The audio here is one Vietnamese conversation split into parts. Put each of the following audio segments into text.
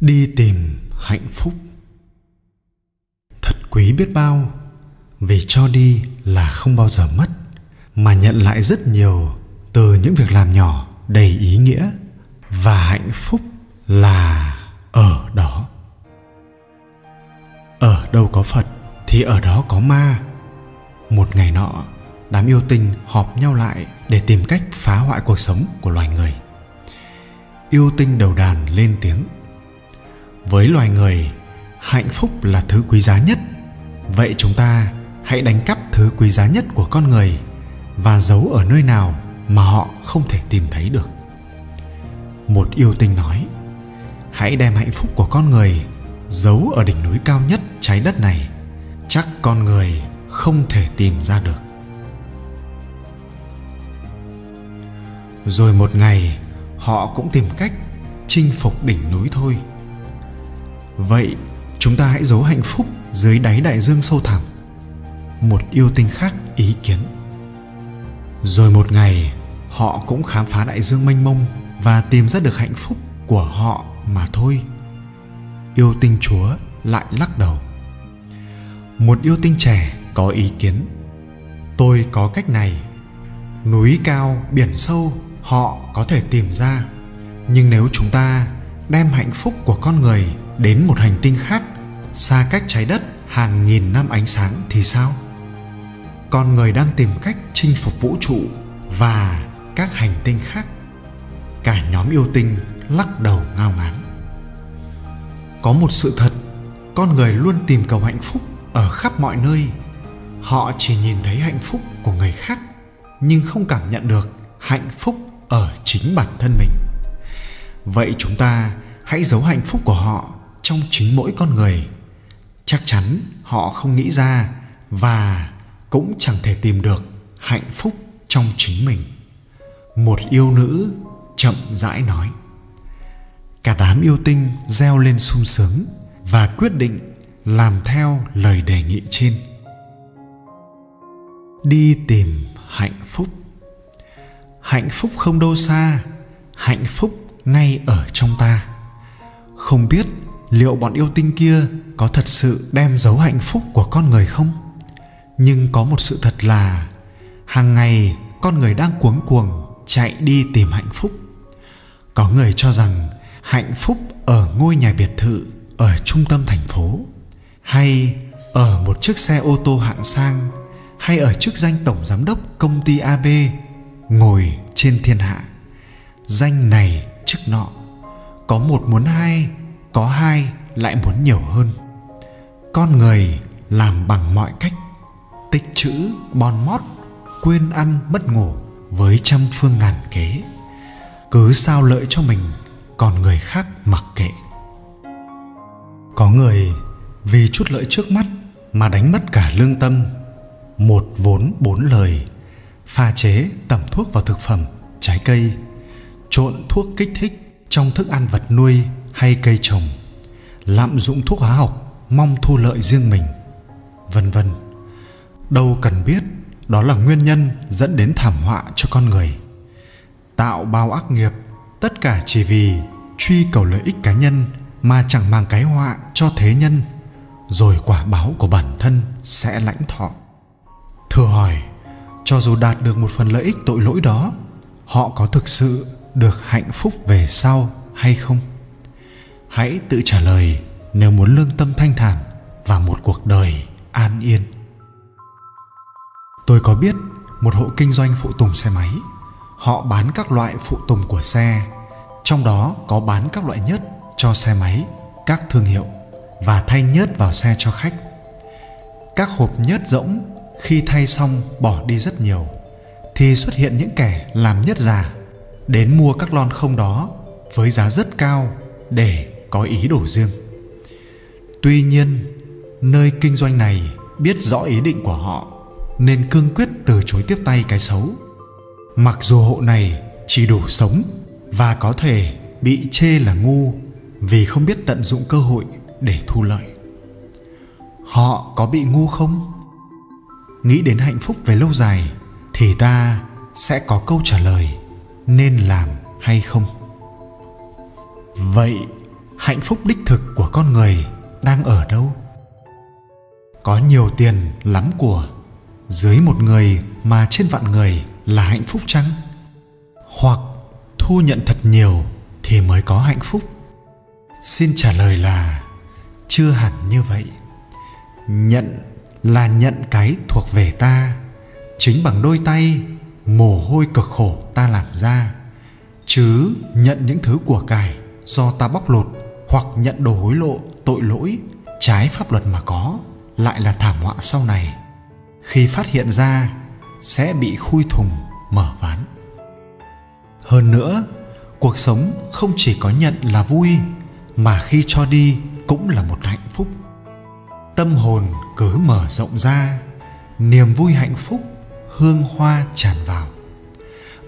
đi tìm hạnh phúc. Thật quý biết bao, vì cho đi là không bao giờ mất, mà nhận lại rất nhiều từ những việc làm nhỏ đầy ý nghĩa và hạnh phúc là ở đó. Ở đâu có phật thì ở đó có ma. Một ngày nọ, đám yêu tinh họp nhau lại để tìm cách phá hoại cuộc sống của loài người. Yêu tinh đầu đàn lên tiếng với loài người, hạnh phúc là thứ quý giá nhất. Vậy chúng ta hãy đánh cắp thứ quý giá nhất của con người và giấu ở nơi nào mà họ không thể tìm thấy được. Một yêu tinh nói, hãy đem hạnh phúc của con người giấu ở đỉnh núi cao nhất trái đất này. Chắc con người không thể tìm ra được. Rồi một ngày, họ cũng tìm cách chinh phục đỉnh núi thôi vậy chúng ta hãy giấu hạnh phúc dưới đáy đại dương sâu thẳm. Một yêu tinh khác ý kiến. Rồi một ngày, họ cũng khám phá đại dương mênh mông và tìm ra được hạnh phúc của họ mà thôi. Yêu tinh chúa lại lắc đầu. Một yêu tinh trẻ có ý kiến. Tôi có cách này. Núi cao, biển sâu, họ có thể tìm ra. Nhưng nếu chúng ta đem hạnh phúc của con người đến một hành tinh khác, xa cách trái đất hàng nghìn năm ánh sáng thì sao? Con người đang tìm cách chinh phục vũ trụ và các hành tinh khác. Cả nhóm yêu tinh lắc đầu ngao ngán. Có một sự thật, con người luôn tìm cầu hạnh phúc ở khắp mọi nơi. Họ chỉ nhìn thấy hạnh phúc của người khác, nhưng không cảm nhận được hạnh phúc ở chính bản thân mình vậy chúng ta hãy giấu hạnh phúc của họ trong chính mỗi con người. Chắc chắn họ không nghĩ ra và cũng chẳng thể tìm được hạnh phúc trong chính mình. Một yêu nữ chậm rãi nói, cả đám yêu tinh reo lên sung sướng và quyết định làm theo lời đề nghị trên. Đi tìm hạnh phúc. Hạnh phúc không đâu xa, hạnh phúc ngay ở trong ta. Không biết liệu bọn yêu tinh kia có thật sự đem giấu hạnh phúc của con người không? Nhưng có một sự thật là, hàng ngày con người đang cuống cuồng chạy đi tìm hạnh phúc. Có người cho rằng hạnh phúc ở ngôi nhà biệt thự ở trung tâm thành phố, hay ở một chiếc xe ô tô hạng sang, hay ở chức danh tổng giám đốc công ty ab ngồi trên thiên hạ. Danh này chức nọ. Có một muốn hai, có hai lại muốn nhiều hơn. Con người làm bằng mọi cách, tích chữ bon mót quên ăn, mất ngủ với trăm phương ngàn kế. Cứ sao lợi cho mình, còn người khác mặc kệ. Có người vì chút lợi trước mắt mà đánh mất cả lương tâm, một vốn bốn lời, pha chế tẩm thuốc vào thực phẩm, trái cây trộn thuốc kích thích trong thức ăn vật nuôi hay cây trồng, lạm dụng thuốc hóa học, mong thu lợi riêng mình, vân vân. Đâu cần biết, đó là nguyên nhân dẫn đến thảm họa cho con người. Tạo bao ác nghiệp, tất cả chỉ vì truy cầu lợi ích cá nhân mà chẳng mang cái họa cho thế nhân, rồi quả báo của bản thân sẽ lãnh thọ. Thử hỏi, cho dù đạt được một phần lợi ích tội lỗi đó, họ có thực sự được hạnh phúc về sau hay không? Hãy tự trả lời nếu muốn lương tâm thanh thản và một cuộc đời an yên. Tôi có biết một hộ kinh doanh phụ tùng xe máy, họ bán các loại phụ tùng của xe, trong đó có bán các loại nhất cho xe máy, các thương hiệu và thay nhớt vào xe cho khách. Các hộp nhớt rỗng khi thay xong bỏ đi rất nhiều thì xuất hiện những kẻ làm nhớt giả đến mua các lon không đó với giá rất cao để có ý đồ riêng. Tuy nhiên, nơi kinh doanh này biết rõ ý định của họ nên cương quyết từ chối tiếp tay cái xấu. Mặc dù hộ này chỉ đủ sống và có thể bị chê là ngu vì không biết tận dụng cơ hội để thu lợi. Họ có bị ngu không? Nghĩ đến hạnh phúc về lâu dài thì ta sẽ có câu trả lời nên làm hay không? Vậy hạnh phúc đích thực của con người đang ở đâu? Có nhiều tiền lắm của dưới một người mà trên vạn người là hạnh phúc chăng? Hoặc thu nhận thật nhiều thì mới có hạnh phúc? Xin trả lời là chưa hẳn như vậy. Nhận là nhận cái thuộc về ta, chính bằng đôi tay mồ hôi cực khổ ta làm ra, chứ nhận những thứ của cải do ta bóc lột hoặc nhận đồ hối lộ, tội lỗi, trái pháp luật mà có, lại là thảm họa sau này. Khi phát hiện ra, sẽ bị khui thùng, mở ván. Hơn nữa, cuộc sống không chỉ có nhận là vui, mà khi cho đi cũng là một hạnh phúc. Tâm hồn cứ mở rộng ra, niềm vui hạnh phúc hương hoa tràn vào.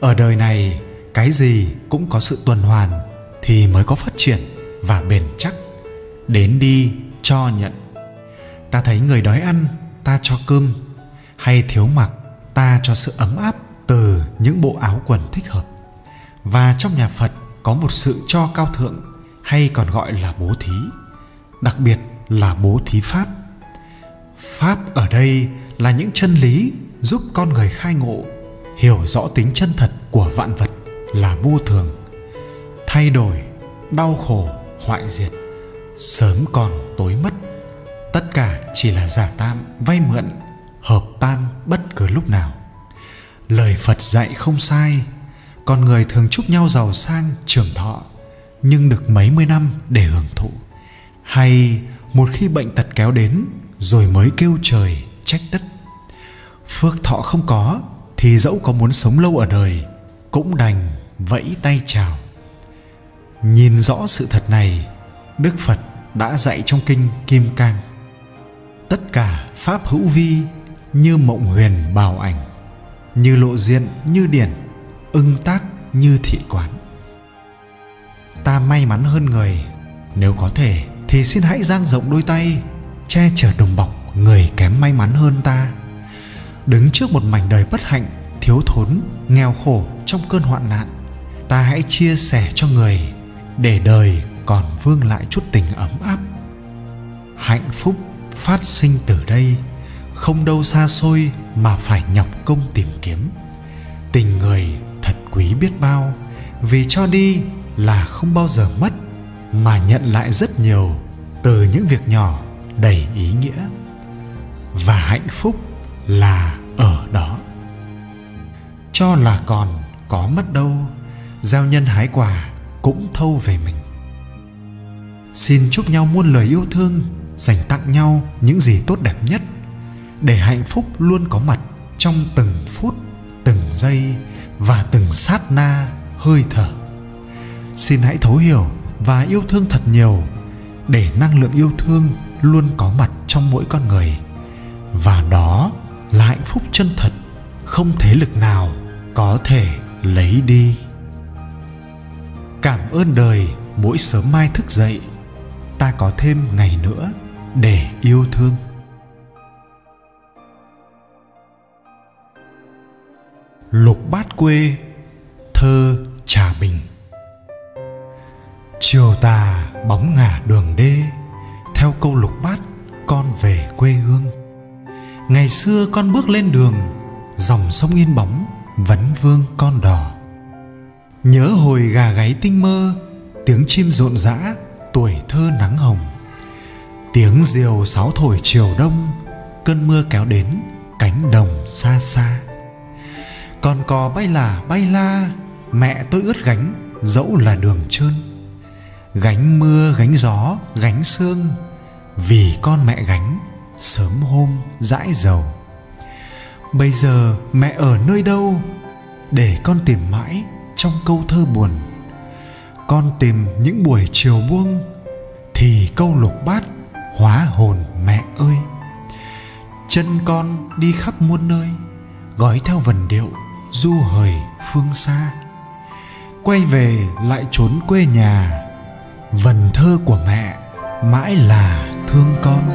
Ở đời này, cái gì cũng có sự tuần hoàn thì mới có phát triển và bền chắc. Đến đi, cho nhận. Ta thấy người đói ăn, ta cho cơm. Hay thiếu mặc, ta cho sự ấm áp từ những bộ áo quần thích hợp. Và trong nhà phật có một sự cho cao thượng, hay còn gọi là bố thí. Đặc biệt là bố thí pháp. Pháp ở đây là những chân lý giúp con người khai ngộ, hiểu rõ tính chân thật của vạn vật là vô thường, thay đổi, đau khổ, hoại diệt, sớm còn tối mất. Tất cả chỉ là giả tam vay mượn, hợp tan bất cứ lúc nào. Lời phật dạy không sai. Con người thường chúc nhau giàu sang trường thọ, nhưng được mấy mươi năm để hưởng thụ. Hay một khi bệnh tật kéo đến, rồi mới kêu trời, trách đất phước thọ không có, thì dẫu có muốn sống lâu ở đời, cũng đành vẫy tay chào. Nhìn rõ sự thật này, đức phật đã dạy trong kinh kim cang. Tất cả pháp hữu vi như mộng huyền bào ảnh, như lộ diện, như điển, ưng tác, như thị quán. Ta may mắn hơn người, nếu có thể thì xin hãy dang rộng đôi tay, che chở đồng bọc người kém may mắn hơn ta đứng trước một mảnh đời bất hạnh, thiếu thốn, nghèo khổ trong cơn hoạn nạn, ta hãy chia sẻ cho người để đời còn vương lại chút tình ấm áp. Hạnh phúc phát sinh từ đây, không đâu xa xôi mà phải nhọc công tìm kiếm. Tình người thật quý biết bao, vì cho đi là không bao giờ mất, mà nhận lại rất nhiều từ những việc nhỏ đầy ý nghĩa. Và hạnh phúc là ở đó. Cho là còn có mất đâu, giao nhân hái quả cũng thâu về mình. Xin chúc nhau muôn lời yêu thương, dành tặng nhau những gì tốt đẹp nhất, để hạnh phúc luôn có mặt trong từng phút, từng giây và từng sát na hơi thở. Xin hãy thấu hiểu và yêu thương thật nhiều, để năng lượng yêu thương luôn có mặt trong mỗi con người. Và đó là hạnh phúc chân thật, không thế lực nào có thể lấy đi. Cảm ơn đời, mỗi sớm mai thức dậy, ta có thêm ngày nữa để yêu thương. Lục bát quê, thơ trà bình. Chiều tà bóng ngả đường đê, theo câu lục bát, con về quê hương ngày xưa con bước lên đường, dòng sông yên bóng vấn vương con đò. Nhớ hồi gà gáy tinh mơ, tiếng chim rộn rã, tuổi thơ nắng hồng. Tiếng diều sáo thổi chiều đông, cơn mưa kéo đến cánh đồng xa xa. Con cò bay là bay la, mẹ tôi ướt gánh, dẫu là đường trơn. Gánh mưa gánh gió, gánh sương, vì con mẹ gánh sớm hôm dãi dầu. Bây giờ mẹ ở nơi đâu để con tìm mãi trong câu thơ buồn? Con tìm những buổi chiều buông thì câu lục bát hóa hồn mẹ ơi. Chân con đi khắp muôn nơi, gói theo vần điệu du hời phương xa. Quay về lại trốn quê nhà, vần thơ của mẹ mãi là thương con.